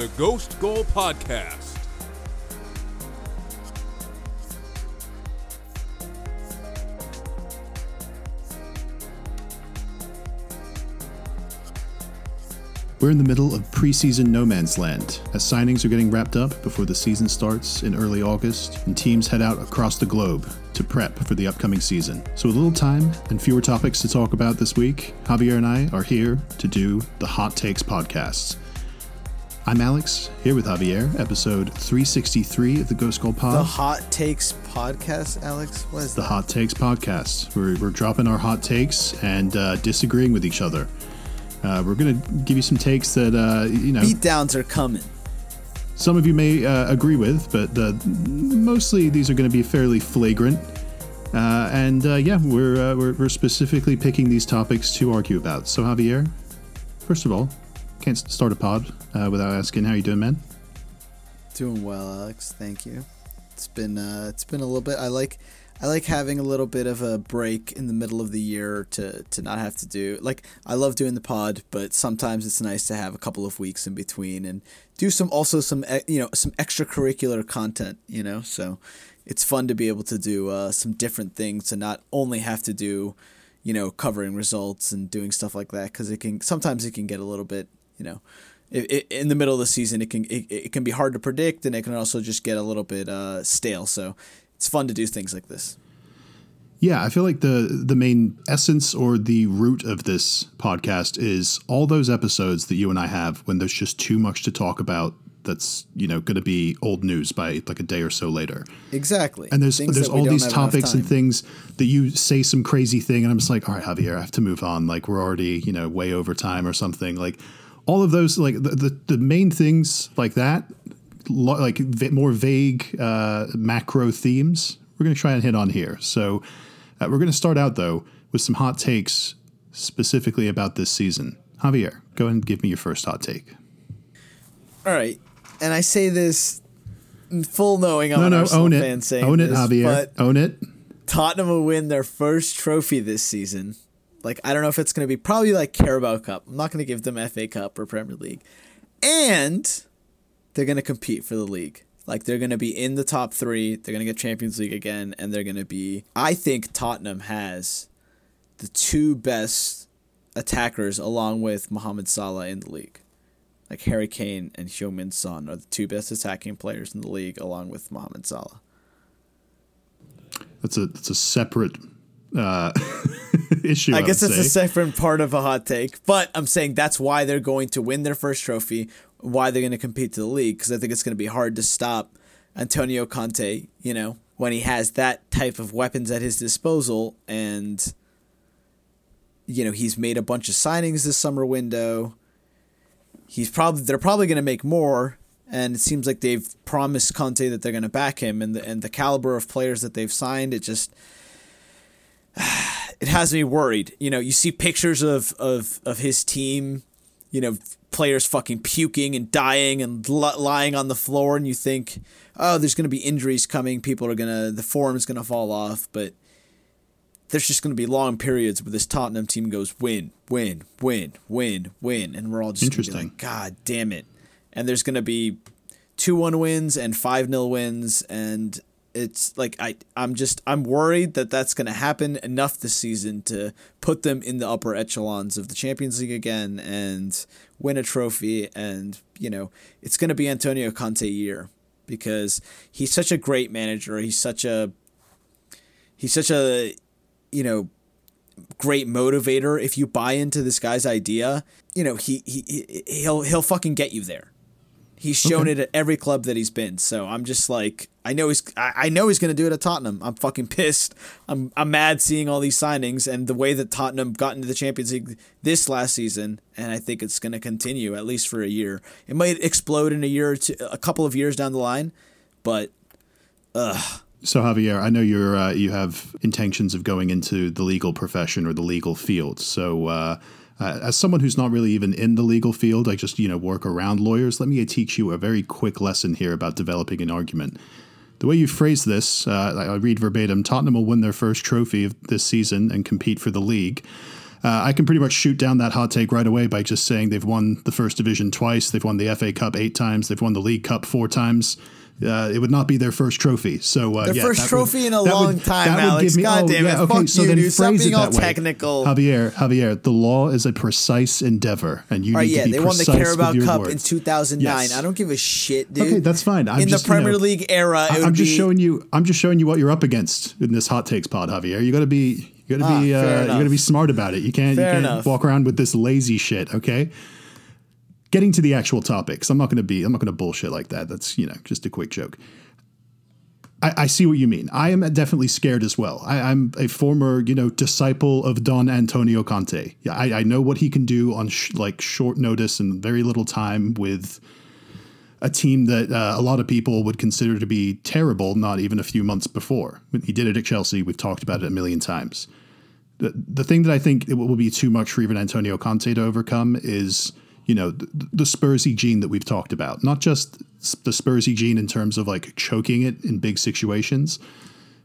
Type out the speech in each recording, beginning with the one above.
the Ghost Goal Podcast. We're in the middle of preseason no man's land as signings are getting wrapped up before the season starts in early August and teams head out across the globe to prep for the upcoming season. So, with little time and fewer topics to talk about this week, Javier and I are here to do the Hot Takes podcast. I'm Alex, here with Javier, episode 363 of the Ghost Goal Pod. The Hot Takes podcast, Alex? What is the that? Hot Takes podcast. We're, we're dropping our hot takes and uh, disagreeing with each other. Uh, we're going to give you some takes that, uh, you know, Beatdowns are coming. some of you may uh, agree with, but mostly these are going to be fairly flagrant. Uh, and uh, yeah, we're, uh, we're, we're specifically picking these topics to argue about. So, Javier, first of all, can't start a pod uh, without asking how you doing, man. Doing well, Alex. Thank you. It's been uh, it's been a little bit. I like I like having a little bit of a break in the middle of the year to to not have to do like I love doing the pod, but sometimes it's nice to have a couple of weeks in between and do some also some you know some extracurricular content. You know, so it's fun to be able to do uh, some different things to not only have to do you know covering results and doing stuff like that because it can sometimes it can get a little bit you know it, it, in the middle of the season it can it, it can be hard to predict and it can also just get a little bit uh, stale so it's fun to do things like this Yeah, I feel like the the main essence or the root of this podcast is all those episodes that you and I have when there's just too much to talk about that's, you know, going to be old news by like a day or so later. exactly And there's Things there's all these topics and things that you say some crazy thing and I'm just like, "All right, Javier, I have to move on. Like we're already, you know, way over time or something." Like all of those like the the, the main things like that like v- more vague uh, macro themes we're going to try and hit on here. So uh, we're going to start out though with some hot takes specifically about this season. Javier, go ahead and give me your first hot take. all right and I say this full knowing I'm No, an no, Arsenal own fan saying Own it, this, Javier. but Own it. Tottenham will win their first trophy this season. Like I don't know if it's going to be probably like Carabao Cup. I'm not going to give them FA Cup or Premier League, and they're going to compete for the league. Like they're going to be in the top three. They're going to get Champions League again, and they're going to be. I think Tottenham has the two best attackers along with Mohamed Salah in the league. Like Harry Kane and Heung-min Son are the two best attacking players in the league along with Mohamed Salah. That's a that's a separate uh, issue. I guess it's a different part of a hot take, but I'm saying that's why they're going to win their first trophy, why they're going to compete to the league, because I think it's going to be hard to stop Antonio Conte, you know, when he has that type of weapons at his disposal, and you know he's made a bunch of signings this summer window. He's probably they're probably going to make more, and it seems like they've promised Conte that they're going to back him, and the and the caliber of players that they've signed, it just it has me worried. You know, you see pictures of of of his team, you know, players fucking puking and dying and li- lying on the floor, and you think, oh, there's going to be injuries coming. People are gonna, the form is gonna fall off, but there's just going to be long periods where this Tottenham team goes win, win, win, win, win, and we're all just gonna be Interesting. like, God damn it! And there's going to be two one wins and five nil wins, and it's like I I'm just I'm worried that that's going to happen enough this season to put them in the upper echelons of the Champions League again and win a trophy, and you know it's going to be Antonio Conte year because he's such a great manager. He's such a he's such a you know great motivator if you buy into this guy's idea you know he, he he- he'll he'll fucking get you there he's shown Okay. it at every club that he's been. So i'm just like i know he's i, I know he's going to do it at tottenham. I'm fucking pissed. I'm i'm mad seeing all these signings and the way that tottenham got into the champions league this last season and i think it's going to continue at least for a year. It might explode in a year or two, a couple of years down the line but So Javier, I know you're uh, you have intentions of going into the legal profession or the legal field. So uh, uh, as someone who's not really even in the legal field, I just you know work around lawyers. Let me teach you a very quick lesson here about developing an argument. The way you phrase this, uh, I read verbatim: Tottenham will win their first trophy of this season and compete for the league. Uh, I can pretty much shoot down that hot take right away by just saying they've won the first division twice, they've won the FA Cup eight times, they've won the League Cup four times. Uh, it would not be their first trophy. So uh, Their yeah, first trophy would, in a long would- time, that would Alex. give me- God oh, damn yeah, it. Okay, Fuck so you, then dude. Stop being all that way. technical. Javier, Javier, the law is a precise endeavor, and you All right, need yeah, to be they won the precise Carabao with your Cup words. in 2009. Yes. I don't give a shit, dude. Okay, that's fine. I'm in just, the you know, Premier League era, it I, I'm just showing you. I'm just showing you what you're up against in this hot takes pod, Javier. You got to be. You got to Ah, be. Uh, you got to be smart about it. You can't. Fair you can't enough. walk around with this lazy shit. Okay. Getting to the actual topics, I'm not going to be. I'm not going to bullshit like that. That's you know just a quick joke. I, I see what you mean. I am definitely scared as well. I, I'm a former, you know, disciple of Don Antonio Conte. Yeah, I, I know what he can do on sh- like short notice and very little time with a team that uh, a lot of people would consider to be terrible not even a few months before. He did it at Chelsea. We've talked about it a million times. The, the thing that I think it will be too much for even Antonio Conte to overcome is, you know, the, the Spursy gene that we've talked about. Not just the Spursy gene in terms of like choking it in big situations,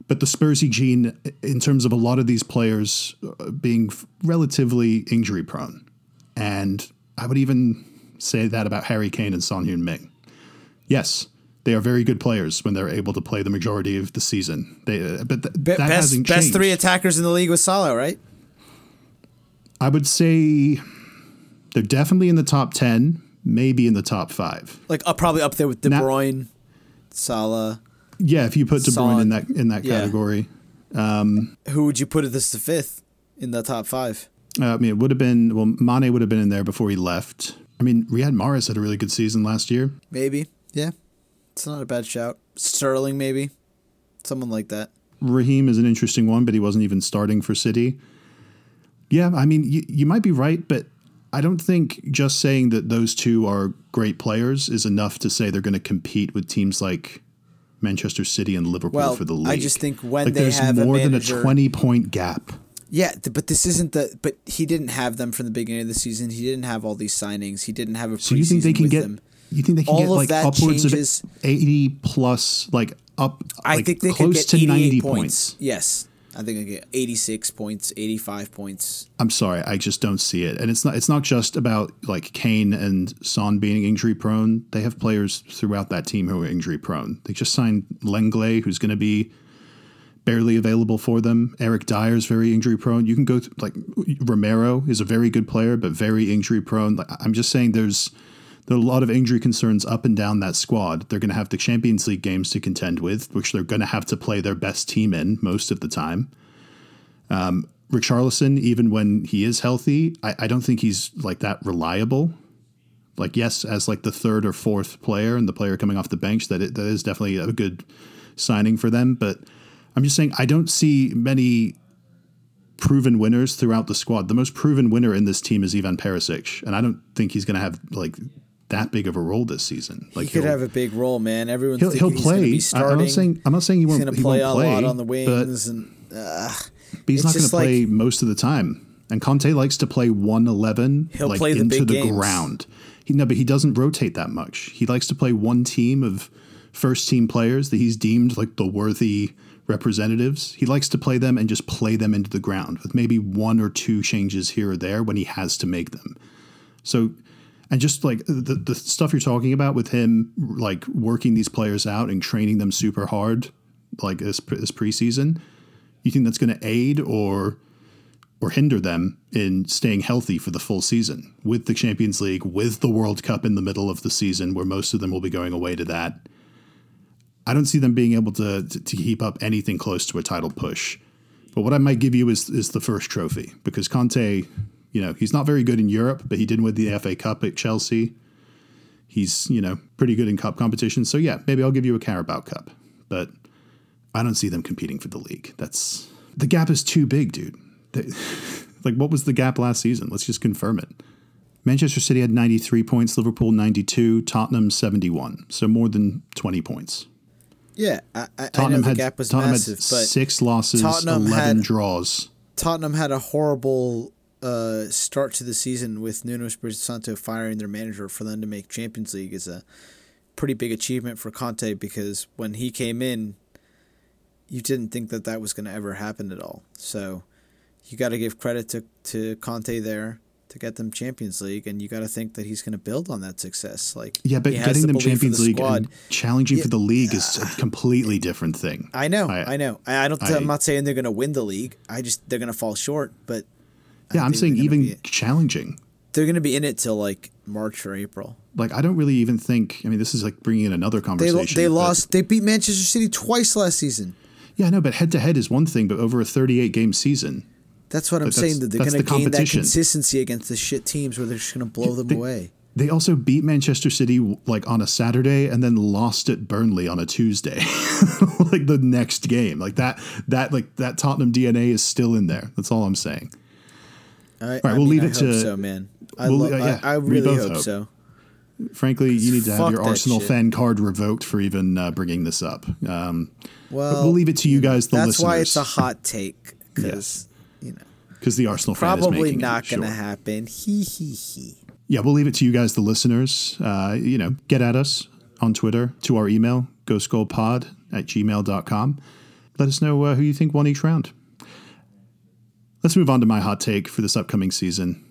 but the Spursy gene in terms of a lot of these players uh, being relatively injury prone. And I would even say that about Harry Kane and Son Heung-min. Yes, they are very good players when they're able to play the majority of the season. They, uh, but th- Be- that best, hasn't changed. best three attackers in the league with Salah, right? I would say they're definitely in the top ten, maybe in the top five. Like uh, probably up there with De Bruyne, Salah. Yeah, if you put De Bruyne in that in that Yeah. category, Who would you put as the fifth in the top five? uh, I mean, it would have been well, Mane would have been in there before he left. I mean, Riyad Mahrez had a really good season last year. Maybe. Yeah. It's not a bad shout. Sterling, maybe. Someone like that. Raheem is an interesting one, but he wasn't even starting for City. Yeah, I mean, you, you might be right, but I don't think just saying that those two are great players is enough to say they're going to compete with teams like Manchester City and Liverpool Well, for the league. I just think when like they there's have a more manager- than a 20 point gap. Yeah, but this isn't the. But he didn't have them from the beginning of the season. He didn't have all these signings. He didn't have a. So you think they can get them. you think they can All get like upwards changes- of 80 plus like up I like think they could close get to 90 points. points. Yes, I think I get 86 points, 85 points. I'm sorry, I just don't see it. And it's not it's not just about like Kane and Son being injury prone. They have players throughout that team who are injury prone. They just signed Lenglet, who's going to be barely available for them. Eric Dier's very injury prone. You can go to, like Romero is a very good player, but very injury prone. Like, I'm just saying there's there are a lot of injury concerns up and down that squad. They're going to have the Champions League games to contend with, which they're going to have to play their best team in most of the time. Um, Richarlison, even when he is healthy, I, I don't think he's like that reliable. Like yes, as like the third or fourth player and the player coming off the bench, that it, that is definitely a good signing for them. But I'm just saying I don't see many proven winners throughout the squad. The most proven winner in this team is Ivan Perisic, and I don't think he's going to have like that big of a role this season. Like he could have a big role, man. Everyone's he'll, he'll play. starting. I'm not saying I'm not saying he he's won't. going to he play won't a play lot on the but- and uh, But he's not going to just like- play most of the time. And Conte likes to play 111 He'll like play into the ground. He, no, but he doesn't rotate that much. He likes to play one team of first team players that he's deemed like the worthy representatives. He likes to play them and just play them into the ground with maybe one or two changes here or there when he has to make them. So, and just like the, the stuff you're talking about with him, like working these players out and training them super hard, like this, this preseason, you think that's going to aid or or hinder them in staying healthy for the full season with the Champions League, with the World Cup in the middle of the season, where most of them will be going away to that. I don't see them being able to to, to keep up anything close to a title push. But what I might give you is is the first trophy because Conte, you know, he's not very good in Europe, but he did win the FA Cup at Chelsea. He's you know pretty good in cup competitions. so yeah, maybe I'll give you a Carabao Cup, but I don't see them competing for the league. That's the gap is too big, dude. They, like, what was the gap last season? Let's just confirm it. Manchester City had 93 points, Liverpool 92, Tottenham 71. So more than 20 points. yeah, I, I, Tottenham the had, gap was Tottenham massive, had but six losses, Tottenham 11 had- draws. Tottenham had a horrible uh, start to the season with Nuno Espirito Santo firing their manager for them to make Champions League is a pretty big achievement for Conte because when he came in, you didn't think that that was going to ever happen at all. So you got to give credit to to Conte there to get them Champions League, and you got to think that he's going to build on that success. Like Yeah, but getting the them Champions the League squad. and challenging Yeah. for the league is a completely different thing. I know, I- I, know. I, don't. I, am not saying they're going to win the league. I just they're going to fall short. But yeah, I'm saying even be- challenging. they're going to be in it till like March or April. Like I don't really even think. I mean, this is like bringing in another conversation. lo- they lost. They beat Manchester City twice last season. Yeah, I know, but head to head is one thing, but over a 38 game season, That's what I'm that's- saying. That they're going the to gain that consistency against the shit teams where they're just going to blow them they- away. They also beat Manchester City like on a Saturday and then lost at Burnley on a Tuesday. like the next game. Like that that like that Tottenham DNA is still in there. That's all I'm saying. I, right, I we'll mean, leave I it to- so, man. I, we'll- lo- uh, yeah, I, I really hope, hope. so. Frankly, you need to have your Arsenal shit. fan card revoked for even uh, bringing this up. Um, Well, we'll leave it to you guys, the listeners. that's why it's a hot take because you know because the Arsenal fan is probably not going to sure. happen. He he he. yeah, we'll leave it to you guys, the listeners. Uh, you know, get at us on Twitter to our email, ghostgoalpod at gmail.com. Let us know uh, who you think won each round. Let's move on to my hot take for this upcoming season.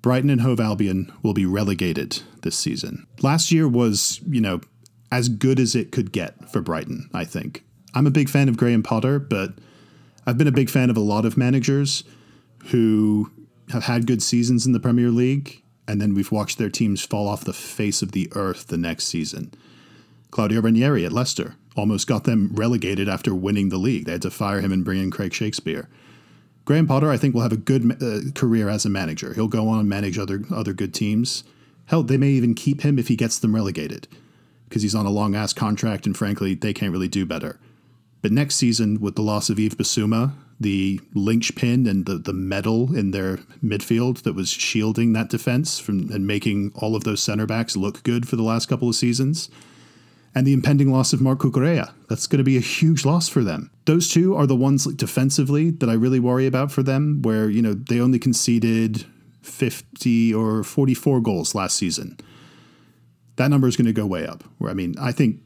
Brighton and Hove Albion will be relegated this season. Last year was, you know, as good as it could get for Brighton, I think. I'm a big fan of Graham Potter, but I've been a big fan of a lot of managers who have had good seasons in the Premier League, and then we've watched their teams fall off the face of the earth the next season. Claudio Ranieri at Leicester almost got them relegated after winning the league. They had to fire him and bring in Craig Shakespeare. Graham Potter, I think, will have a good uh, career as a manager. He'll go on and manage other other good teams. Hell, they may even keep him if he gets them relegated because he's on a long ass contract, and frankly, they can't really do better. But next season, with the loss of Yves Bissouma, the linchpin and the, the metal in their midfield that was shielding that defense from and making all of those center backs look good for the last couple of seasons, and the impending loss of Marc Cucurella, that's going to be a huge loss for them. Those two are the ones like, defensively that I really worry about for them, where you know they only conceded 50 or 44 goals last season. That number is going to go way up. Where I mean, I think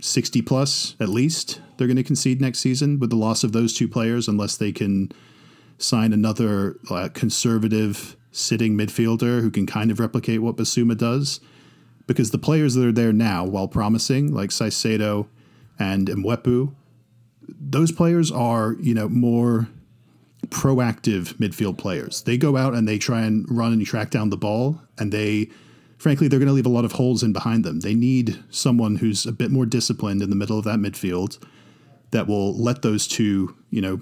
60 plus at least they're going to concede next season with the loss of those two players unless they can sign another uh, conservative sitting midfielder who can kind of replicate what Bissouma does because the players that are there now while promising like Caicedo and Mwepu those players are you know more proactive midfield players they go out and they try and run and track down the ball and they frankly, they're going to leave a lot of holes in behind them. They need someone who's a bit more disciplined in the middle of that midfield that will let those two, you know,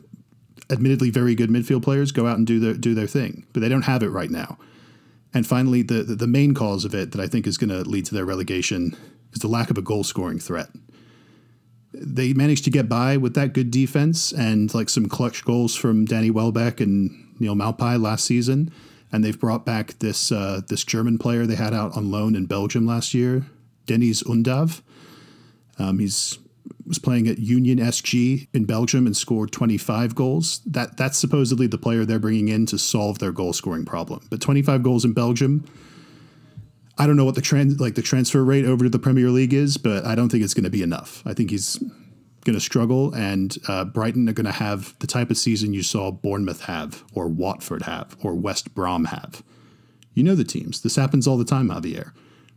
admittedly very good midfield players go out and do their do their thing. But they don't have it right now. And finally, the the, main cause of it that I think is going to lead to their relegation is the lack of a goal scoring threat. They managed to get by with that good defense and like some clutch goals from Danny Welbeck and Neal Maupay last season and they've brought back this uh, this German player they had out on loan in Belgium last year, Deniz Undav. Um, he's was playing at Union SG in Belgium and scored 25 goals. That that's supposedly the player they're bringing in to solve their goal scoring problem. But 25 goals in Belgium. I don't know what the trans like the transfer rate over to the Premier League is, but I don't think it's going to be enough. I think he's going to struggle, and uh, Brighton are going to have the type of season you saw Bournemouth have, or Watford have, or West Brom have. You know the teams. This happens all the time, Javier.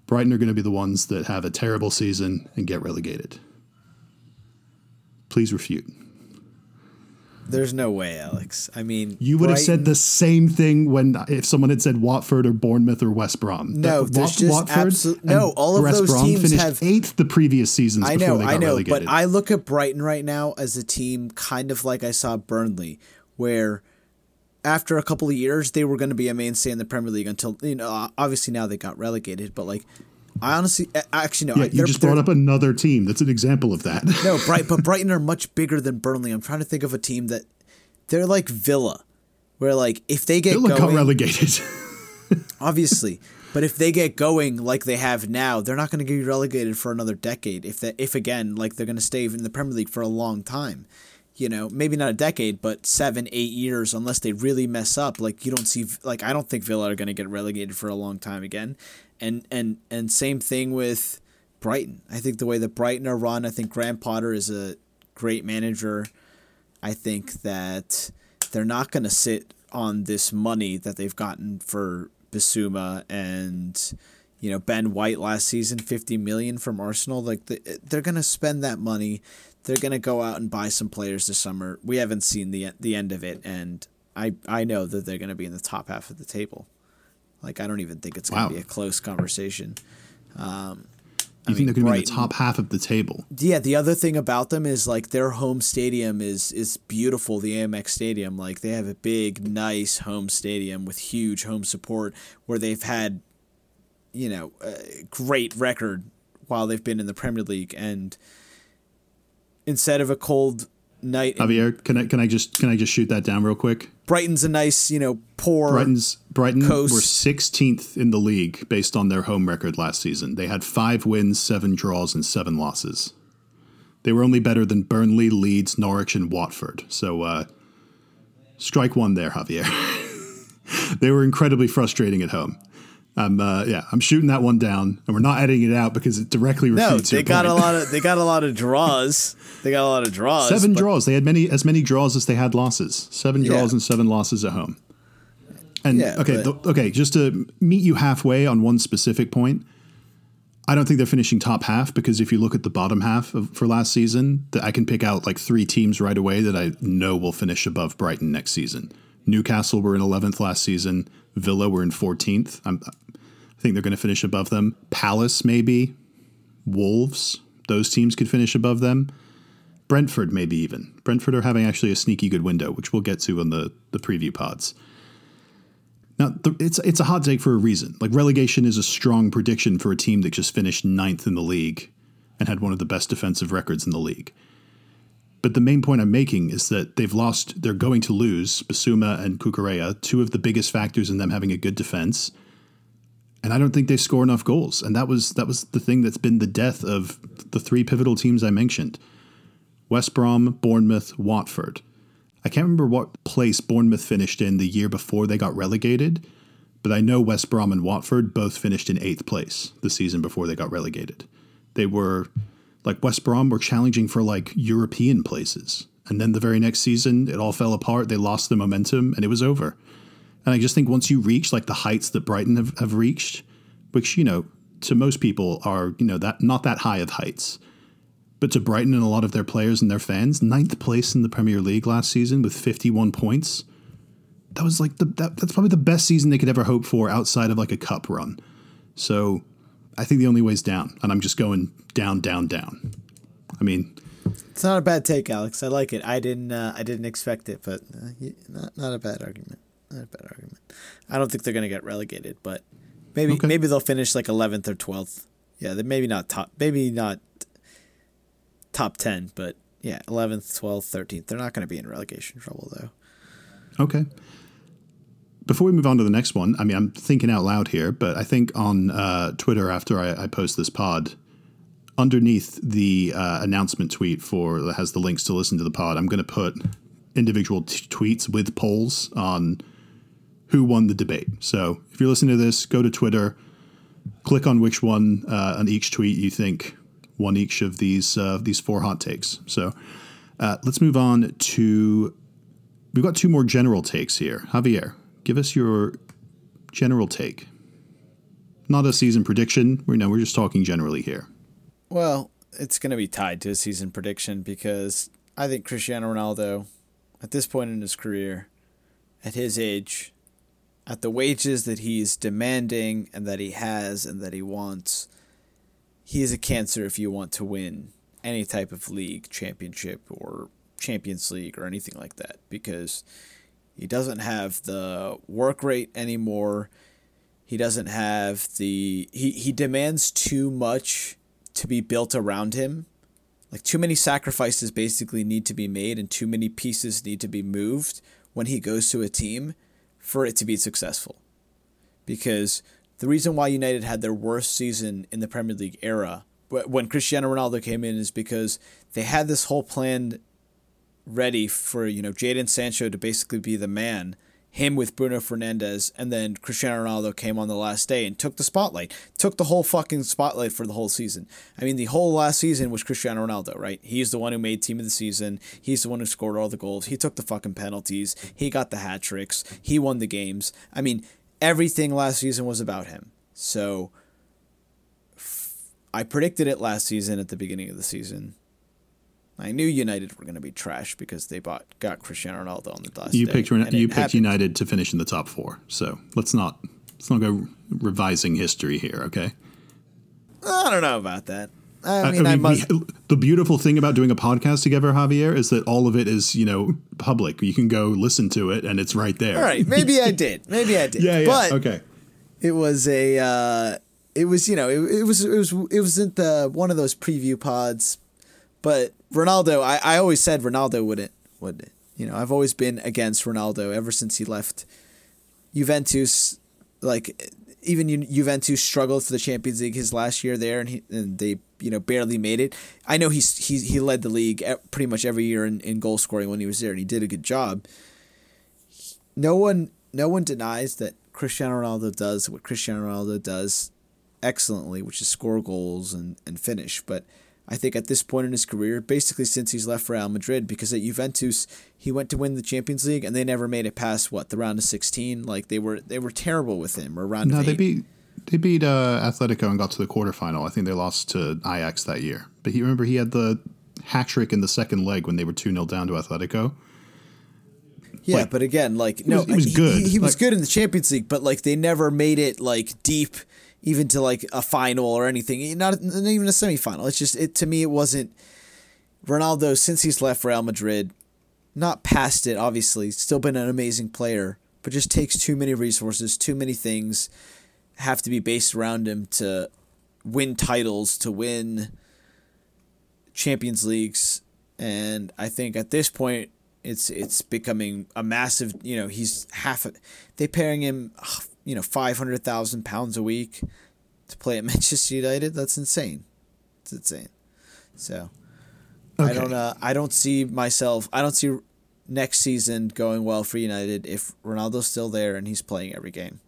Brighton are going to be the ones that have a terrible season and get relegated. Please refute. There's no way, Alex. I mean, You would have said the same thing when if someone had said Watford or Bournemouth or West Brom. No, That- there's just absolute- and no, all of West those Brom teams finished have- eighth the previous seasons. I before know, they got I know, relegated. but I look at Brighton right now as a team kind of like I saw Burnley, where after a couple of years they were going to be a mainstay in the Premier League until you know obviously now they got relegated, but like I honestly actually no, yeah, I- you just brought up another team. That's an example of that. no, Bright, but Brighton are much bigger than Burnley. I'm trying to think of a team that they're like Villa, where like if they get Villa got going, relegated. obviously, but if they get going like they have now, they're not going to get relegated for another decade. If that, if again, like they're going to stay in the Premier League for a long time. You know, maybe not a decade, but seven, eight years, unless they really mess up. Like you don't see, like I don't think Villa are going to get relegated for a long time again. And and and same thing with Brighton. I think the way that Brighton are run, I think Graham Potter is a great manager. I think that they're not going to sit on this money that they've gotten for Bissouma and you know Ben White last season, fifty million from Arsenal. Like the, they're going to spend that money. They're going to go out and buy some players this summer. We haven't seen the the end of it, and I I know that they're going to be in the top half of the table. Like I don't even think it's going to Wow. be a close conversation. Um, You I think mean, they're going to be in the top half of the table? yeah, the other thing about them is like their home stadium is is beautiful. The Amex Stadium, like they have a big, nice home stadium with huge home support, where they've had, you know, a great record while they've been in the Premier League. And instead of a cold night, Javier, can I can I just can I just shoot that down real quick? Brighton's a nice, you know, poor. Brighton's Brighton Coast. were 16th in the league based on their home record last season. They had five wins, seven draws, and seven losses. They were only better than Burnley, Leeds, Norwich, and Watford. So uh, strike one there, Javier. they were incredibly frustrating at home. I'm uh, yeah, I'm shooting that one down, and we're not editing it out because it directly no, they got a lot of they got a lot of draws. They got a lot of draws. Seven draws. They had many as many draws as they had losses. Seven draws Yeah. and seven losses at home. And Yeah, okay, okay, just to meet you halfway on one specific point, I don't think they're finishing top half because if you look at the bottom half of, for last season, that I can pick out like three teams right away that I know will finish above Brighton next season. Newcastle were in 11th last season. Villa were in 14th. I'm, think they're going to finish above them. Palace maybe. Wolves. Those teams could finish above them. Brentford, maybe even. Brentford are having actually a sneaky good window, which we'll get to on the, the preview pods. Now, the, it's it's a hot take for a reason. Like relegation is a strong prediction for a team that just finished ninth in the league and had one of the best defensive records in the league. But the main point I'm making is that they've lost. They're going to lose Bissouma and Cucurella, two of the biggest factors in them having a good defense. And I don't think they score enough goals. And that was that was the thing that's been the death of the three pivotal teams I mentioned: West Brom, Bournemouth, Watford. I can't remember what place Bournemouth finished in the year before they got relegated, but I know West Brom and Watford both finished in eighth place the season before they got relegated. They were like West Brom were challenging for like European places. And then the very next season, it all fell apart. They lost the momentum and it was over. And I just think once you reach like the heights that Brighton have, have reached, which, you know, to most people are, you know, that not that high of heights. But to Brighton and a lot of their players and their fans, ninth place in the Premier League last season with 51 points. That was like the that, that's probably the best season they could ever hope for outside of like a cup run. So I think the only way's down, and I'm just going down, down, down. I mean, It's not a bad take, Alex. I like it. I didn't. Uh, I didn't expect it, but uh, not not a bad argument. Not a bad argument. I don't think they're gonna get relegated, but maybe Okay. maybe they'll finish like eleventh or twelfth. Yeah, they maybe not top. Maybe not top ten, but yeah, eleventh, twelfth, thirteenth. They're not gonna be in relegation trouble though. Okay. Before we move on to the next one, I mean, I'm thinking out loud here, but I think on uh, Twitter after I, I post this pod, underneath the uh, announcement tweet for that has the links to listen to the pod, I'm going to put individual t- tweets with polls on who won the debate. So if you're listening to this, go to Twitter, click on which one uh, on each tweet you think won each of these uh, these four hot takes. So uh, let's move on to We've got two more general takes here. Javier, give us your general take. Not a season prediction. We know we're just talking generally here. Well, it's going to be tied to a season prediction because I think Cristiano Ronaldo, at this point in his career, at his age, at the wages that he's demanding and that he has and that he wants, he is a cancer if you want to win any type of league, championship, or Champions League or anything like that because he doesn't have the work rate anymore. He doesn't have the he, he demands too much to be built around him. Like too many sacrifices basically need to be made and too many pieces need to be moved when he goes to a team for it to be successful. Because the reason why United had their worst season in the Premier League era wh- when Cristiano Ronaldo came in is because they had this whole plan ready for, you know, Jadon Sancho to basically be the man him with Bruno Fernandes, and then Cristiano Ronaldo came on the last day and took the spotlight, took the whole fucking spotlight for the whole season. I mean, the whole last season was Cristiano Ronaldo, right? He's the one who made team of the season. He's the one who scored all the goals. He took the fucking penalties. He got the hat tricks. He won the games. I mean, everything last season was about him. So I predicted it last season at the beginning of the season. I knew United were going to be trash because they bought got Cristiano Ronaldo on the last You picked you picked happened. United to finish in the top four. So let's not let's not go revising history here. Okay. I don't know about that. I I- mean, I, I mean, must. we, the beautiful thing about doing a podcast together, Javier, is that all of it is you know public. You can go listen to it, and it's right there. all right, maybe I did. Maybe I did. Yeah. Yeah. But okay. it was a. Uh, it was you know it, it was it was it wasn't the one of those preview pods, but Ronaldo. I, I always said Ronaldo wouldn't would you know I've always been against Ronaldo ever since he left Juventus. Like even Ju- Juventus struggled for the Champions League his last year there, and, he, and they you know barely made it. I know he's he he led the league pretty much every year in, in goal scoring when he was there, and he did a good job. No one no one denies that Cristiano Ronaldo does what Cristiano Ronaldo does excellently, which is score goals and, and finish. But I think at this point in his career, basically since he's left Real Madrid, because at Juventus he went to win the Champions League and they never made it past what the round of sixteen. Like they were they were terrible with him or round No, they beat they beat uh, Atletico and got to the quarterfinal. I think they lost to Ajax that year. But he remember he had the hat trick in the second leg when they were two 0 down to Atletico. Yeah, Like, but again, like no, was- he was he- good. He, he was Like- good in the Champions League, but like they never made it like deep, even to like a final or anything. Eh, not, not even a semifinal. It's just it to me. It wasn't Ronaldo since he's left Real Madrid. Not past it, obviously. Still been an amazing player, but just takes too many resources. Too many things have to be based around him to win titles, to win Champions Leagues, and I think at this point it's it's becoming a massive. You know, he's half. They pairing him, ugh, you know, five hundred thousand pounds a week to play at Manchester United. That's insane. It's insane. So I don't. Uh, I don't see myself. I don't see next season going well for United if Ronaldo's still there and he's playing every game.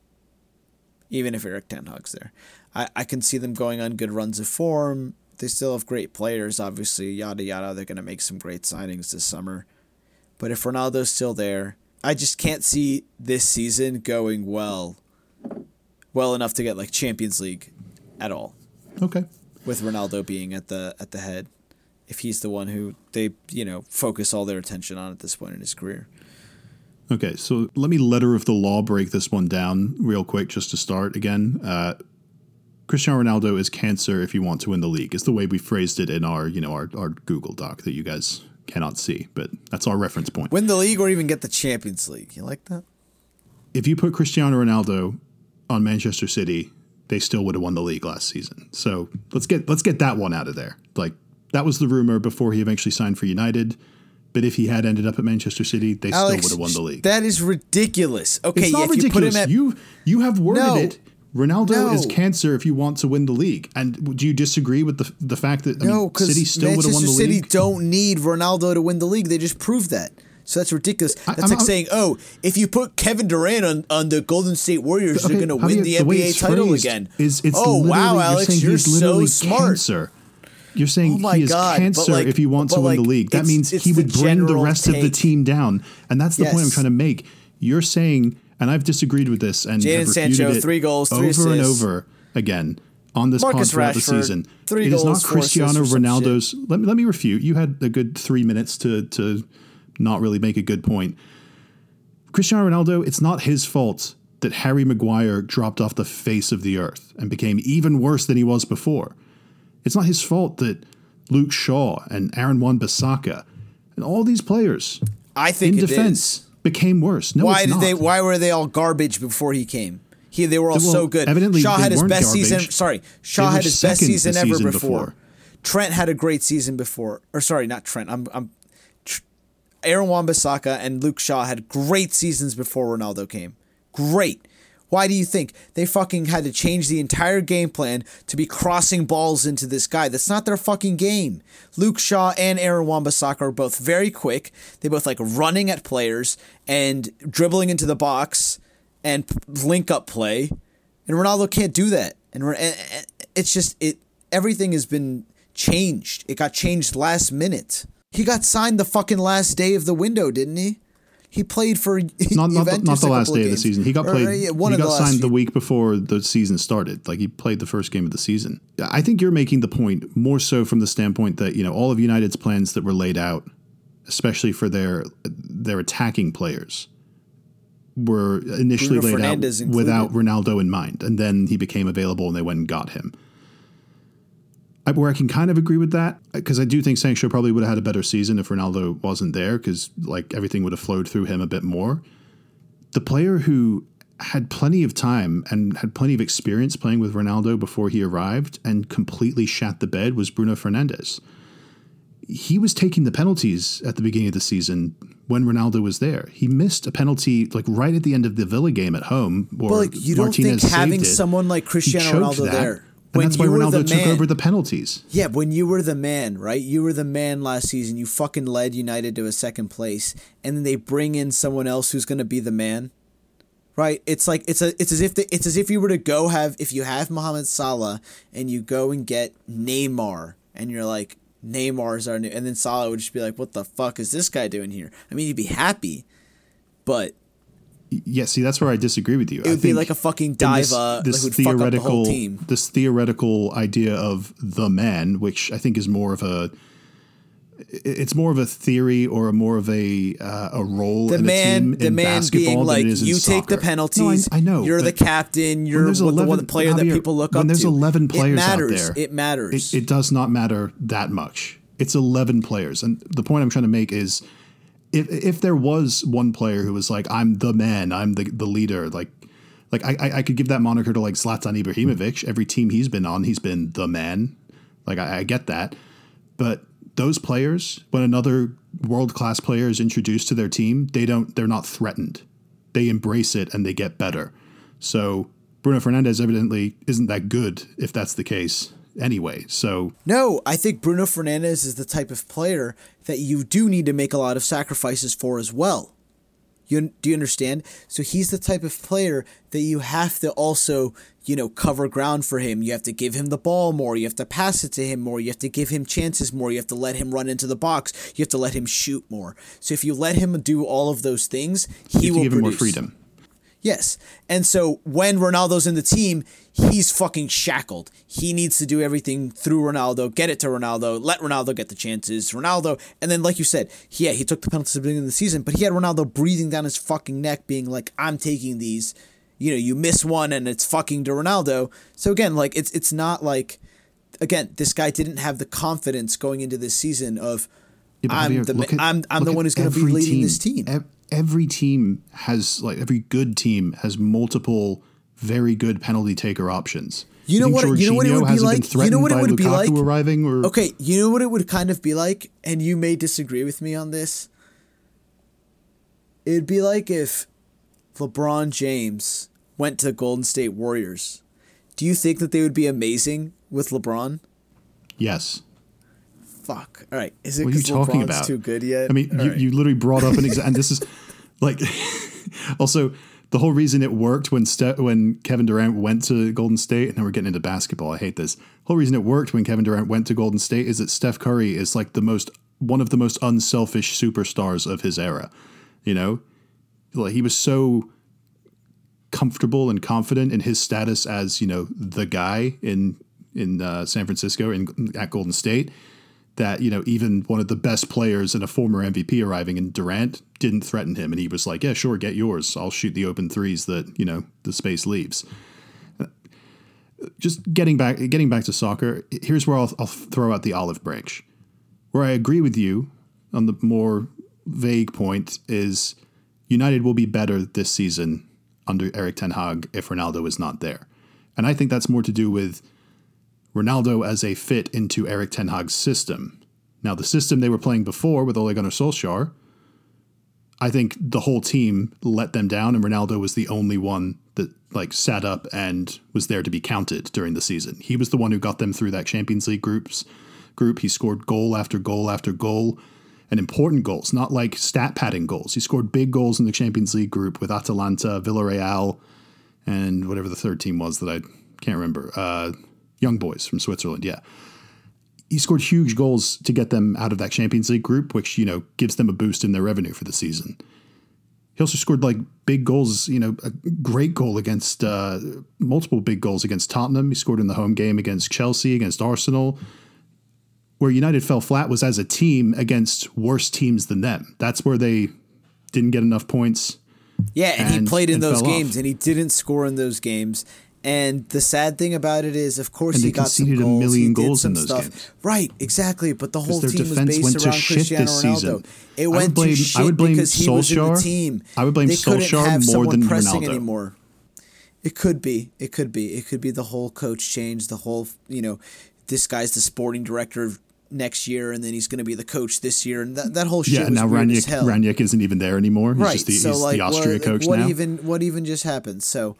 Even if Erik Ten Hag's there, I, I can see them going on good runs of form. They still have great players, obviously. Yada yada. They're going to make some great signings this summer. But if Ronaldo's still there, I just can't see this season going well, well enough to get like Champions League, at all Okay. with Ronaldo being at the at the head, if he's the one who they you know focus all their attention on at this point in his career. Okay, so let me letter of the law break this one down real quick just to start again. Uh, Cristiano Ronaldo is cancer if you want to win the league. Is the way we phrased it in our you know our, our Google Doc that you guys cannot see, but that's our reference point. Win the league or even get the Champions League. You like that? if you put Cristiano Ronaldo on Manchester City, they still would have won the league last season. So let's get let's get that one out of there. Like that was the rumor before he eventually signed for United. But if he had ended up at Manchester City, they still would have won the league. That is ridiculous. Okay, it's not you put ridiculous. him at You you have worded No. it. Ronaldo is cancer if you want to win the league. And do you disagree with the the fact that I no, mean, because City still would have Manchester won the City league? don't need Ronaldo to win the league. They just proved that. So that's ridiculous. That's I'm- like I'm- saying, oh, if you put Kevin Durant on, on the Golden State Warriors, Okay, they're going to win Javier, the NBA title again. Is it's oh wow, you're Alex, saying you're he's so smart. Cancer. You're saying Oh my he is God, cancer like- if you want to but win the league. That means he the would bring the rest of the team down, and that's the point I'm trying to make. You're saying, and I've disagreed with this, and Jadon have refuted Sancho, it three goals, three over and over again on this Marcus pod throughout the season. three it is goals, not Cristiano Ronaldo's. Let me let me refute. You had a good three minutes to to not really make a good point. Cristiano Ronaldo, it's not his fault that Harry Maguire dropped off the face of the earth and became even worse than he was before. It's not his fault that Luke Shaw and Aaron Wan Bissaka and all these players I think in defense is. became worse. No, Why did they? Why were they all garbage before he came? He they were all Well, so good. evidently Shaw had his best season. Sorry, Shaw had his best season ever season before. before. Trent had a great season before. Or sorry, not Trent. I'm I'm. Aaron Wan-Bissaka and Luke Shaw had great seasons before Ronaldo came. Great. Why do you think they fucking had to change the entire game plan to be crossing balls into this guy? That's not their fucking game. Luke Shaw and Aaron Wan-Bissaka are both very quick. They both like running at players and dribbling into the box and link up play. And Ronaldo can't do that. And it's just it everything has been changed. It got changed last minute. He got signed the fucking last day of the window, didn't he? He played for not not the, not the last day of, of the season. He got played. Or, yeah, one he got signed the week before the season started. Like he played the first game of the season. I think you're making the point more so from the standpoint that you know all of United's plans that were laid out, especially for their their attacking players, were initially Bruno laid Fernandes out included. without Ronaldo in mind, and then he became available and they went and got him where I can kind of agree with that because I do think Sancho probably would have had a better season if Ronaldo wasn't there because like everything would have flowed through him a bit more. The player who had plenty of time and had plenty of experience playing with Ronaldo before he arrived and completely shat the bed was Bruno Fernandes. He was taking the penalties at the beginning of the season when Ronaldo was there. He missed a penalty like right at the end of the Villa game at home. Or well, like you Martinez don't think having someone like Cristiano Ronaldo that. there and when that's why Ronaldo took man, over the penalties. Yeah, when you were the man, right? You were the man last season. You fucking led United to a second place, and then they bring in someone else who's going to be the man, right? It's like it's a it's as if the, it's as if you were to go have if you have Mohamed Salah and you go and get Neymar, and you're like Neymar's our new, and then Salah would just be like, "What the fuck is this guy doing here?" I mean, you'd be happy, but yeah, see, that's where I disagree with you. It would be like a fucking diva. This, this like theoretical, this theoretical idea of the man, which I think is more of a, it's more of a theory or a more of a uh, a role. The man, the man being like you take the penalties. No, I, I, know you're the captain. You're 11, the one player Javier, that people look up to. When there's eleven players it matters. out there, it matters. It, it does not matter that much. It's eleven players, and the point I'm trying to make is if if there was one player who was like, I'm the man, I'm the the leader, like like I I could give that moniker to like Zlatan Ibrahimovic. Every team he's been on, he's been the man. Like I, I get that, but those players, when another world class player is introduced to their team, they don't they're not threatened. They embrace it and they get better. So Bruno Fernandes evidently isn't that good if that's the case anyway. So no, I think Bruno Fernandes is the type of player that you do need to make a lot of sacrifices for as well. You do you understand? So he's the type of player that you have to also, you know, cover ground for him. You have to give him the ball more. You have to pass it to him more. You have to give him chances more. You have to let him run into the box. You have to let him shoot more. So if you let him do all of those things, he will give produce. him more freedom. Yes. And so when Ronaldo's in the team, he's fucking shackled. He needs to do everything through Ronaldo, get it to Ronaldo, let Ronaldo get the chances. Ronaldo, and then like you said, yeah, he took the penalties at the beginning of the season, but he had Ronaldo breathing down his fucking neck, being like, I'm taking these. You know, you miss one and it's fucking to Ronaldo. So again, like it's it's not like again, this guy didn't have the confidence going into this season of yeah, I'm the at, I'm I'm the one who's going to be leading team. this team every team has like every good team has multiple very good penalty taker options. You know what? You know what it would be like. You know what it would Lukaku be like. Arriving or okay, you know what it would kind of be like, and you may disagree with me on this. It'd be like if LeBron James went to the Golden State Warriors. Do you think that they would be amazing with LeBron? Yes fuck. All right, is it because LeBron's about? too good yet? I mean, you, right. you literally brought up an example, and this is like also the whole reason it worked when Ste- when Kevin Durant went to Golden State, and now we're getting into basketball. I hate this. The whole reason it worked when Kevin Durant went to Golden State is that Steph Curry is like the most one of the most unselfish superstars of his era. You know, like he was so comfortable and confident in his status as you know the guy in in uh, San Francisco in at Golden State that you know even one of the best players and a former MVP arriving in Durant didn't threaten him, and he was like, "Yeah, sure, get yours. I'll shoot the open threes that you know the space leaves." Just getting back, getting back to soccer. Here's where I'll, I'll throw out the olive branch. Where I agree with you on the more vague point is United will be better this season under Erik Ten Hag if Ronaldo is not there, and I think that's more to do with Ronaldo as a fit into Erik Ten Hag's system. Now, the system they were playing before with Ole Gunnar Solskjaer, I think the whole team let them down, and Ronaldo was the only one that like sat up and was there to be counted during the season. He was the one who got them through that Champions League groups group. He scored goal after goal after goal, and important goals, not like stat padding goals. He scored big goals in the Champions League group with Atalanta, Villarreal, and whatever the third team was that I can't remember. Uh, Young Boys from Switzerland, yeah he scored huge goals to get them out of that Champions League group, which you know gives them a boost in their revenue for the season. He also scored like big goals, you know, a great goal against uh, multiple big goals against Tottenham. He scored in the home game against Chelsea, against Arsenal. Where United fell flat was as a team against worse teams than them. That's where they didn't get enough points. Yeah, and, and he played in those games, off. and he didn't score in those games. And the sad thing about it is, of course, he got some goals. a million goals in those stuff. games. Right, exactly. But the whole team was based around Cristiano Ronaldo. Season. It went blame, to shit I would blame because he was in the team. I would blame they Solskjaer more than pressing Ronaldo. anymore. It could be. It could be. It could be the whole coach change. The whole, you know, this guy's the sporting director next year, and then he's going to be the coach this year, and that, that whole shit. Yeah, now Rangnick isn't even there anymore. He's right. just the, so he's like, the Austria what, coach what now. even what even just happened? So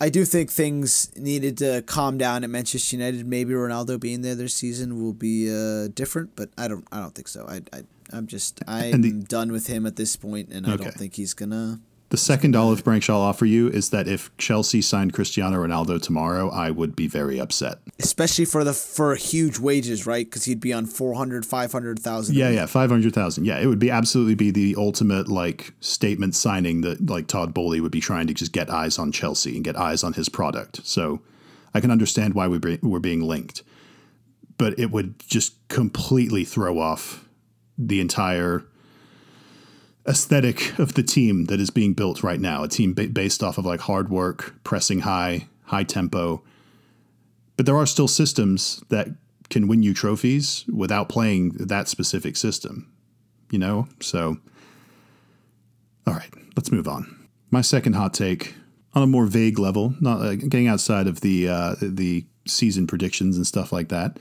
I do think things needed to calm down at Manchester United. Maybe Ronaldo being there this season will be uh, different, but I don't. I don't think so. I, I I'm just I'm the, done with him at this point, and okay. I don't think he's gonna the second olive branch I'll offer you is that if Chelsea signed Cristiano Ronaldo tomorrow, I would be very upset. Especially for the for huge wages, right? Because he'd be on 400, 500,000. Yeah, yeah, 500,000. Yeah, it would be absolutely be the ultimate like statement signing that like Todd Boehly would be trying to just get eyes on Chelsea and get eyes on his product. So I can understand why we be, we're being linked. But it would just completely throw off the entire aesthetic of the team that is being built right now. A team ba- based off of like hard work, pressing high, high tempo. But there are still systems that can win you trophies without playing that specific system. You know? So all right, let's move on. My second hot take on a more vague level, not uh, getting outside of the uh, the season predictions and stuff like that.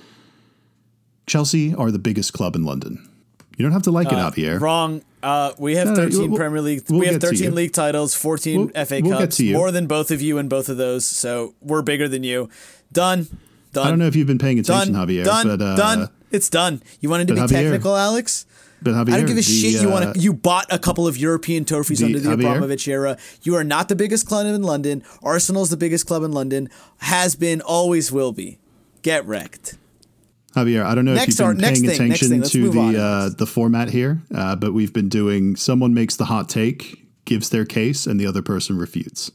Chelsea are the biggest club in London. You don't have to like uh, it, Javier. Wrong. Uh, we have no, 13 we'll, Premier League. We'll we have 13 league titles, 14 we'll, FA Cups, more than both of you in both of those. So we're bigger than you. Done. Done. I don't know if you've been paying attention, done, Javier. Done. But, uh, done. It's done. You wanted to be Javier, technical, Alex? But Javier, I don't give a the, shit. You want to. You bought a couple of European trophies the, under the Javier? Abramovich era. You are not the biggest club in London. Arsenal's the biggest club in London. Has been. Always will be. Get wrecked. Javier, I don't know next if you've been paying thing, attention to the uh, the format here, uh, but we've been doing someone makes the hot take, gives their case, and the other person refutes.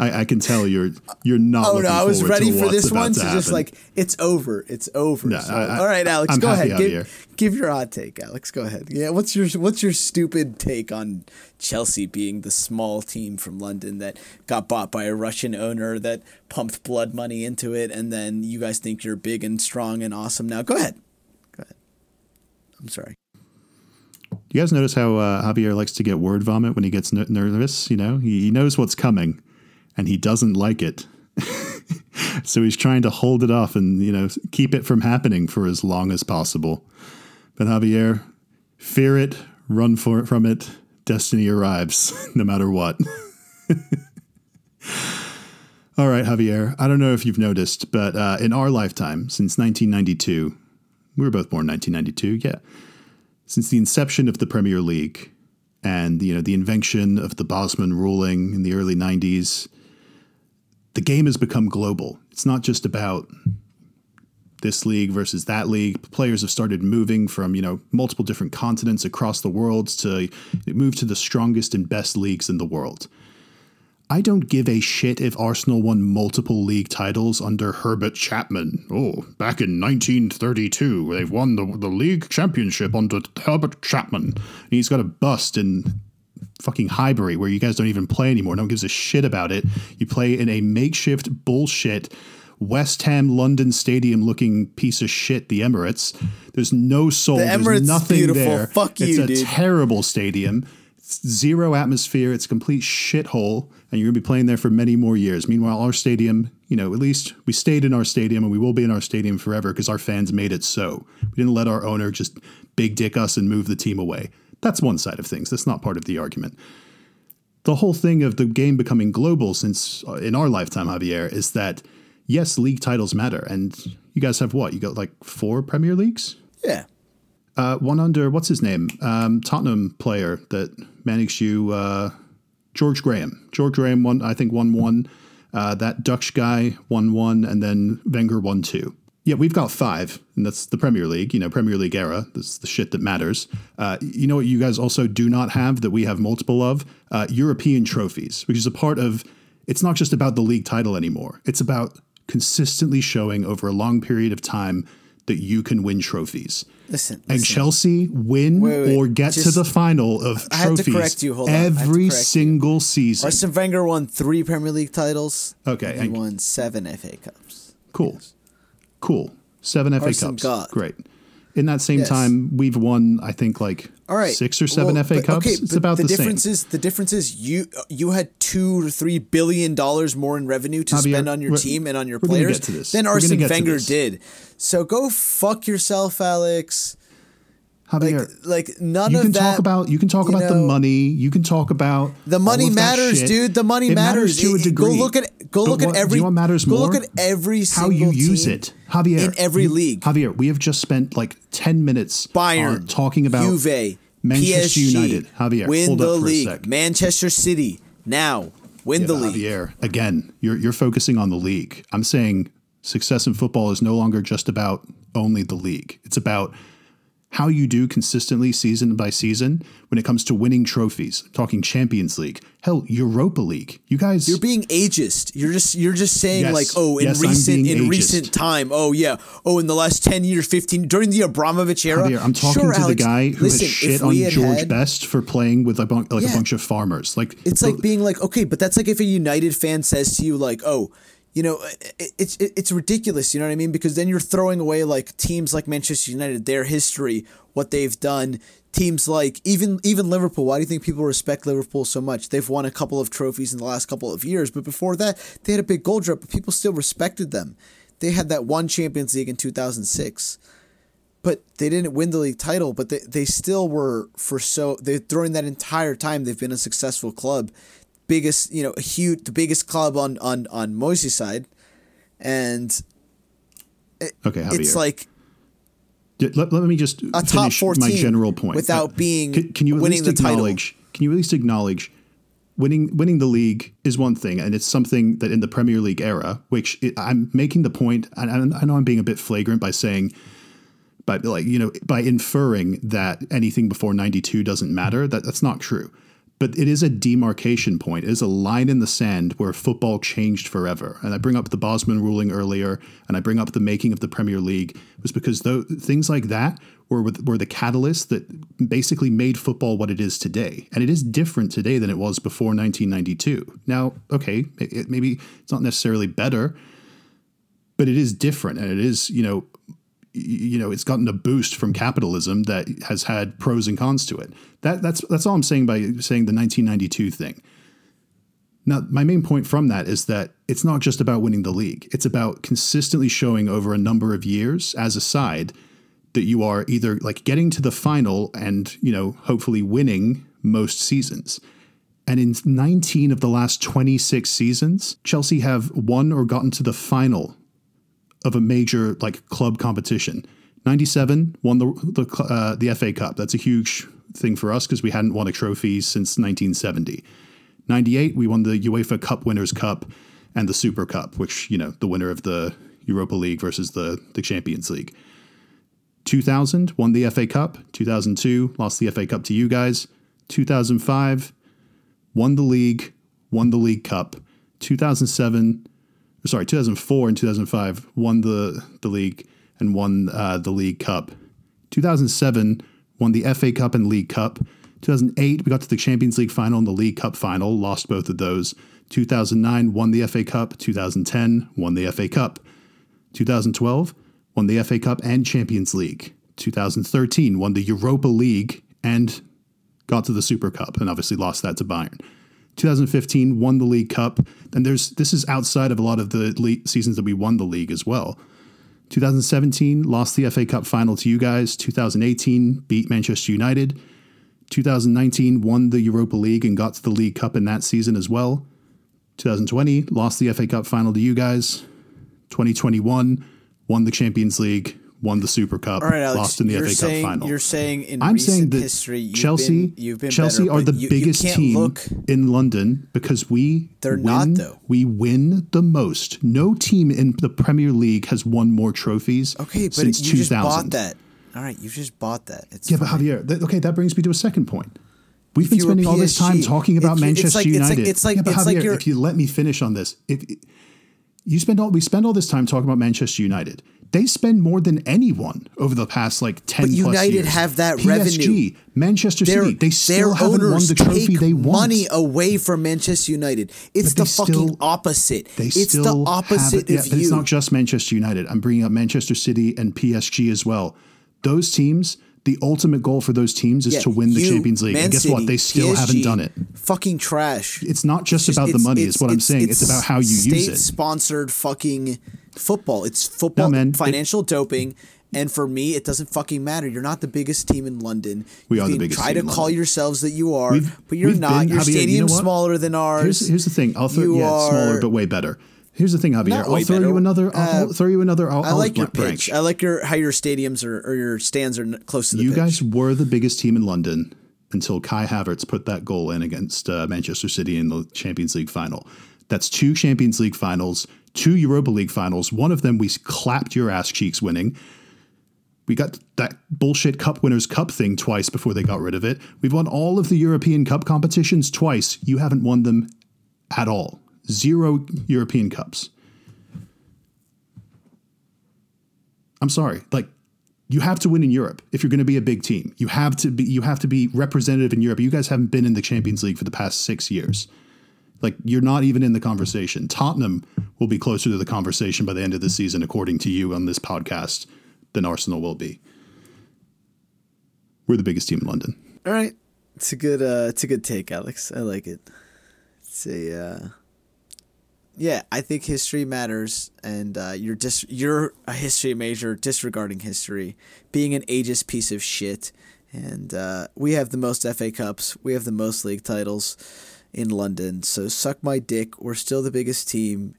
I, I can tell you're you're not. Oh no, I was ready for this one to just like it's over, it's over. No, so, I, all right, Alex, I'm go ahead. Give, give, your hot take, Alex. Go ahead. Yeah, what's your what's your stupid take on Chelsea being the small team from London that got bought by a Russian owner that pumped blood money into it, and then you guys think you're big and strong and awesome now? Go ahead. Go ahead. I'm sorry. You guys notice how uh, Javier likes to get word vomit when he gets nervous? You know, he, he knows what's coming and he doesn't like it. so he's trying to hold it off and, you know, keep it from happening for as long as possible. But Javier, fear it, run for, it, from it, destiny arrives, no matter what. All right, Javier, I don't know if you've noticed, but uh, in our lifetime, since 1992, we were both born 1992, yeah. Since the inception of the Premier League and you know the invention of the Bosman ruling in the early 90s, the game has become global. It's not just about this league versus that league. Players have started moving from, you know, multiple different continents across the world to move to the strongest and best leagues in the world. I don't give a shit if Arsenal won multiple league titles under Herbert Chapman. Oh, back in 1932, they've won the, the league championship under Herbert Chapman. And he's got a bust in fucking Highbury where you guys don't even play anymore. No one gives a shit about it. You play in a makeshift bullshit West Ham London Stadium looking piece of shit, the Emirates. There's no soul. The Emirates There's nothing beautiful. there. Fuck you, It's a dude. terrible stadium. It's zero atmosphere. It's a complete shithole, and you're gonna be playing there for many more years. Meanwhile, our stadium, you know, at least we stayed in our stadium, and we will be in our stadium forever because our fans made it so. We didn't let our owner just big dick us and move the team away. That's one side of things. That's not part of the argument. The whole thing of the game becoming global since uh, in our lifetime, Javier, is that yes, league titles matter. And you guys have what? You got like four Premier Leagues? Yeah. Uh, one under, what's his name? Um, Tottenham player that managed you, uh, George Graham. George Graham won, I think, won one. Uh, that Dutch guy won one, and then Wenger won two. Yeah, we've got five, and that's the Premier League, you know, Premier League era. That's the shit that matters. Uh, you know what you guys also do not have that we have multiple of? Uh, European trophies, which is a part of, it's not just about the league title anymore. It's about consistently showing over a long period of time that you can win trophies. Listen, And listen. Chelsea win Wait, wait, or get to the final of I trophies you, hold on. I have to every you. single season. Arsene Wenger won three Premier League titles. Okay, He and- won seven FA Cups. Cool. Cool. Seven FA Arsene Cups. God. Great. In that same Yes. time, we've won, I think, like All right, six or seven Well, FA but- Cups. Okay, it's about the, difference same. is the difference is you you had two or three billion dollars more in revenue to Javier, spend on your team and on your players get to this. than Arsene Wenger did. So go fuck yourself, Alex. Like, Javier, like none you of can that. talk about you can talk you about the money. You can talk about The money matters, dude. The money It matters. to a degree. Go look at go But look what- at every. know what matters go more? look at every how you use it, Javier. in every you- league. Javier, we have just spent like ten minutes uh, Bayern, talking about Juve, Manchester PSG, United. Javier, win hold the up for league. a sec. Manchester City now win Yeah, the league. Javier, again, you're you're focusing on the league. I'm saying success in football is no longer just about only the league. It's about how you do consistently season by season when it comes to winning trophies. talking Champions League, hell, Europa League. You guys, You're being ageist. You're just you're just saying Yes. like, oh, in Yes, recent in ageist. recent time, oh yeah, oh in the last ten years, fifteen during the Abramovich era. Javier, I'm talking Sure, to the guy who listen, has shit on George had- Best for playing with a bun- like Yeah. a bunch of farmers. Like It's like being like, okay, but that's like if a United fan says to you, like, oh, you know, it, it's it's ridiculous. You know what I mean? Because then you're throwing away like teams like Manchester United, their history, what they've done. Teams like even even Liverpool. Why do you think people respect Liverpool so much? They've won a couple of trophies in the last couple of years, but before that, they had a big goal drought, but people still respected them. They had that one Champions League in 2006 but they didn't win the league title but they, they still were for so they during that entire time they've been a successful club biggest you know a huge the biggest club on on on Merseyside and okay, Javier. it's like let, let me just a top finish 14 my general point without Uh, being can, can you at winning least the title. acknowledge can you at least acknowledge winning winning the league is one thing and it's something that in the Premier League era which it, I'm making the point and I, I know I'm being a bit flagrant by saying by like you know by inferring that anything before 92 doesn't matter that that's not true but it is a demarcation point. It is a line in the sand where football changed forever. And I bring up the Bosman ruling earlier, and I bring up the making of the Premier League was because though things like that were were the catalyst that basically made football what it is today. And it is different today than it was before 1992. Now, okay, it, maybe it's not necessarily better, but it is different, and it is you know you know it's gotten a boost from capitalism that has had pros and cons to it. That that's that's all I'm saying by saying the 1992 thing. Now, my main point from that is that it's not just about winning the league. It's about consistently showing over a number of years as a side that you are either like getting to the final and, you know, hopefully winning most seasons. And in 19 of the last 26 seasons, Chelsea have won or gotten to the final of a major like club competition. 97 won the the, uh, the FA Cup. That's a huge thing for us because we hadn't won a trophy since 1970. 98 we won the UEFA Cup Winners' Cup and the Super Cup, which, you know, the winner of the Europa League versus the the Champions League. 2000 won the FA Cup, 2002 lost the FA Cup to you guys. 2005 won the league, won the League Cup. 2007 sorry, 2004 and 2005 won the the league and won uh, the League Cup. 2007 won the FA Cup and League Cup. 2008 we got to the Champions League final and the League Cup final, lost both of those. 2009 won the FA Cup. 2010 won the FA Cup. 2012 won the FA Cup and Champions League. 2013 won the Europa League and got to the Super Cup and obviously lost that to Bayern. 2015 won the League Cup, and there's this is outside of a lot of the le- seasons that we won the league as well. 2017 lost the FA Cup final to you guys. 2018 beat Manchester United. 2019 won the Europa League and got to the League Cup in that season as well. 2020 lost the FA Cup final to you guys. 2021 won the Champions League, won the Super Cup, All right, Alex, lost in the FA saying, Cup final. You're saying in I'm recent saying that history, you've Chelsea, been, you've been Chelsea better, are the you, biggest you team Look, in London because we They're win, not, though. We win the most. No team in the Premier League has won more trophies okay, but since you 2000. just bought that. All right, you just bought that. It's Yeah, but. Javier, th- okay, that brings me to a second point. We've If been spending all this time talking about if you- it's Manchester like- it's like- United. it's like- yeah, but it's like Javier, you're- if you let me finish on this, if you spend all we spend all this time talking about Manchester United, they spend more than anyone over the past like ten. But United years. have that PSG, revenue. Manchester Their, City, they still haven't won the trophy they want. money away from Manchester United. It's the fucking still- opposite. They it's still the have opposite it. Yeah, but you. it's not just Manchester United. I'm bringing up Manchester City and PSG as well. Those teams, the ultimate goal for those teams is Yeah, to win the you, Champions League. Man and guess what? They still haven't done it. Fucking trash. It's not just It's about the money. Is what I'm saying. It's, about how you use it. State-sponsored fucking football. It's football, No, man. financial doping. And for me, it doesn't fucking matter. You're not the biggest team in London. We you are the biggest try to call London. yourselves that you are, We've- but you're not. been- Your Javier, you know stadium's smaller than ours. Here's, here's the thing. I'll throw You yeah, are- smaller but way better. Here's the thing, Javier. I'll throw better. you another. I'll Uh, throw you another. I'll, I like your pitch. I like your how your stadiums are or your stands are close to the You pitch. guys were the biggest team in London until Kai Havertz put that goal in against uh, Manchester City in the Champions League final. That's two Champions League finals, two Europa League finals. One of them we clapped your ass cheeks winning. We got that bullshit Cup Winners' Cup thing twice before they got rid of it. We've won all of the European Cup competitions twice. You haven't won them at all. Zero European Cups. I'm sorry. Like you have to win in Europe if you're going to be a big team. You have to be you have to be representative in Europe. You guys haven't been in the Champions League for the past 6 years. Like you're not even in the conversation. Tottenham will be closer to the conversation by the end of the season according to you on this podcast than Arsenal will be. We're the biggest team in London. All right, it's a good uh, it's a good take, Alex. I like it. It's a uh, yeah. I think history matters, and uh, you're dis- you're a history major disregarding history, being an ageist piece of shit. And uh, we have the most FA Cups. We have the most league titles in London. So suck my dick. We're still the biggest team.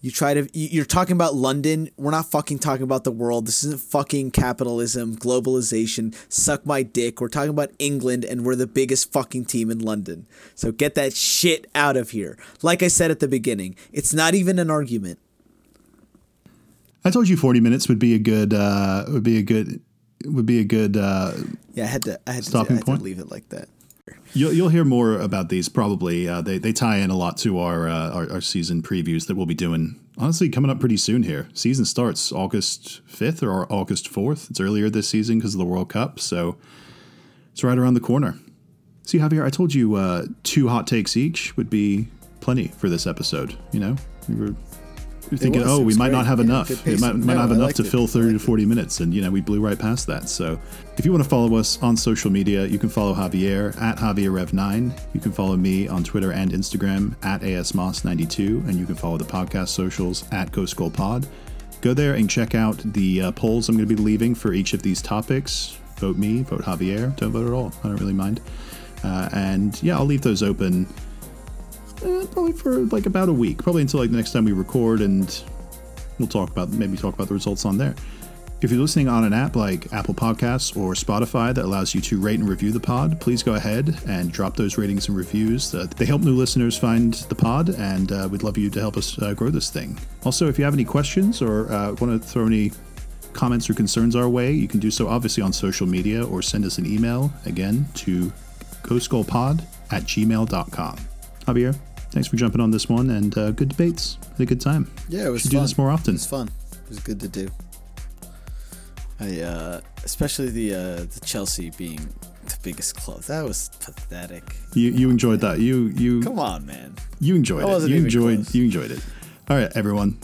You try to you- you're talking about London. We're not fucking talking about the world. This isn't fucking capitalism, globalization. Suck my dick. We're talking about England and we're the biggest fucking team in London. So get that shit out of here. Like I said at the beginning, it's not even an argument. I told you 40 minutes would be a good uh would be a good would be a good uh Yeah, I had to I had to, I had to point? leave it like that. You'll, you'll hear more about these probably. Uh, they, they tie in a lot to our, uh, our our season previews that we'll be doing. Honestly, coming up pretty soon here. Season starts August fifth or August fourth. It's earlier this season because of the World Cup, so it's right around the corner. See, Javier, I told you uh, two hot takes each would be plenty for this episode. You know, we were, we were thinking, oh, we might great. not have Yeah, enough. It might, might No, not have I enough to it. fill 30 to liked it. 40 minutes, and you know, we blew right past that. So, if you want to follow us on social media, you can follow Javier at JavierRev9. You can follow me on Twitter and Instagram at ASMoss92, and you can follow the podcast socials at Ghost Goal Pod. Go there and check out the uh, polls I'm going to be leaving for each of these topics. Vote me, vote Javier, don't vote at all. I don't really mind. Uh, and yeah, I'll leave those open uh, probably for like about a week, probably until like the next time we record, and we'll talk about maybe talk about the results on there. If you're listening on an app like Apple Podcasts or Spotify that allows you to rate and review the pod, please go ahead and drop those ratings and reviews. Uh, they help new listeners find the pod, and uh, we'd love you to help us uh, grow this thing. Also, if you have any questions or uh, want to throw any comments or concerns our way, you can do so obviously on social media or send us an email again to ghostgoalpod at gmail.com. Javier, thanks for jumping on this one and uh, good debates. Had a good time. Yeah, it was Should fun. do this more often. It was fun. It was good to do. I uh especially the uh the Chelsea being the biggest club. That was pathetic. You you enjoyed that. You you Come on, man. you enjoyed it. You enjoyed close. you enjoyed it. All right, everyone.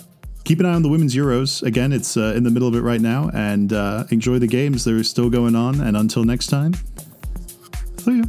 Keep an eye on the women's Euros. Again, it's uh, in the middle of it right now, and uh, enjoy the games. They're still going on. And until next time, see ya.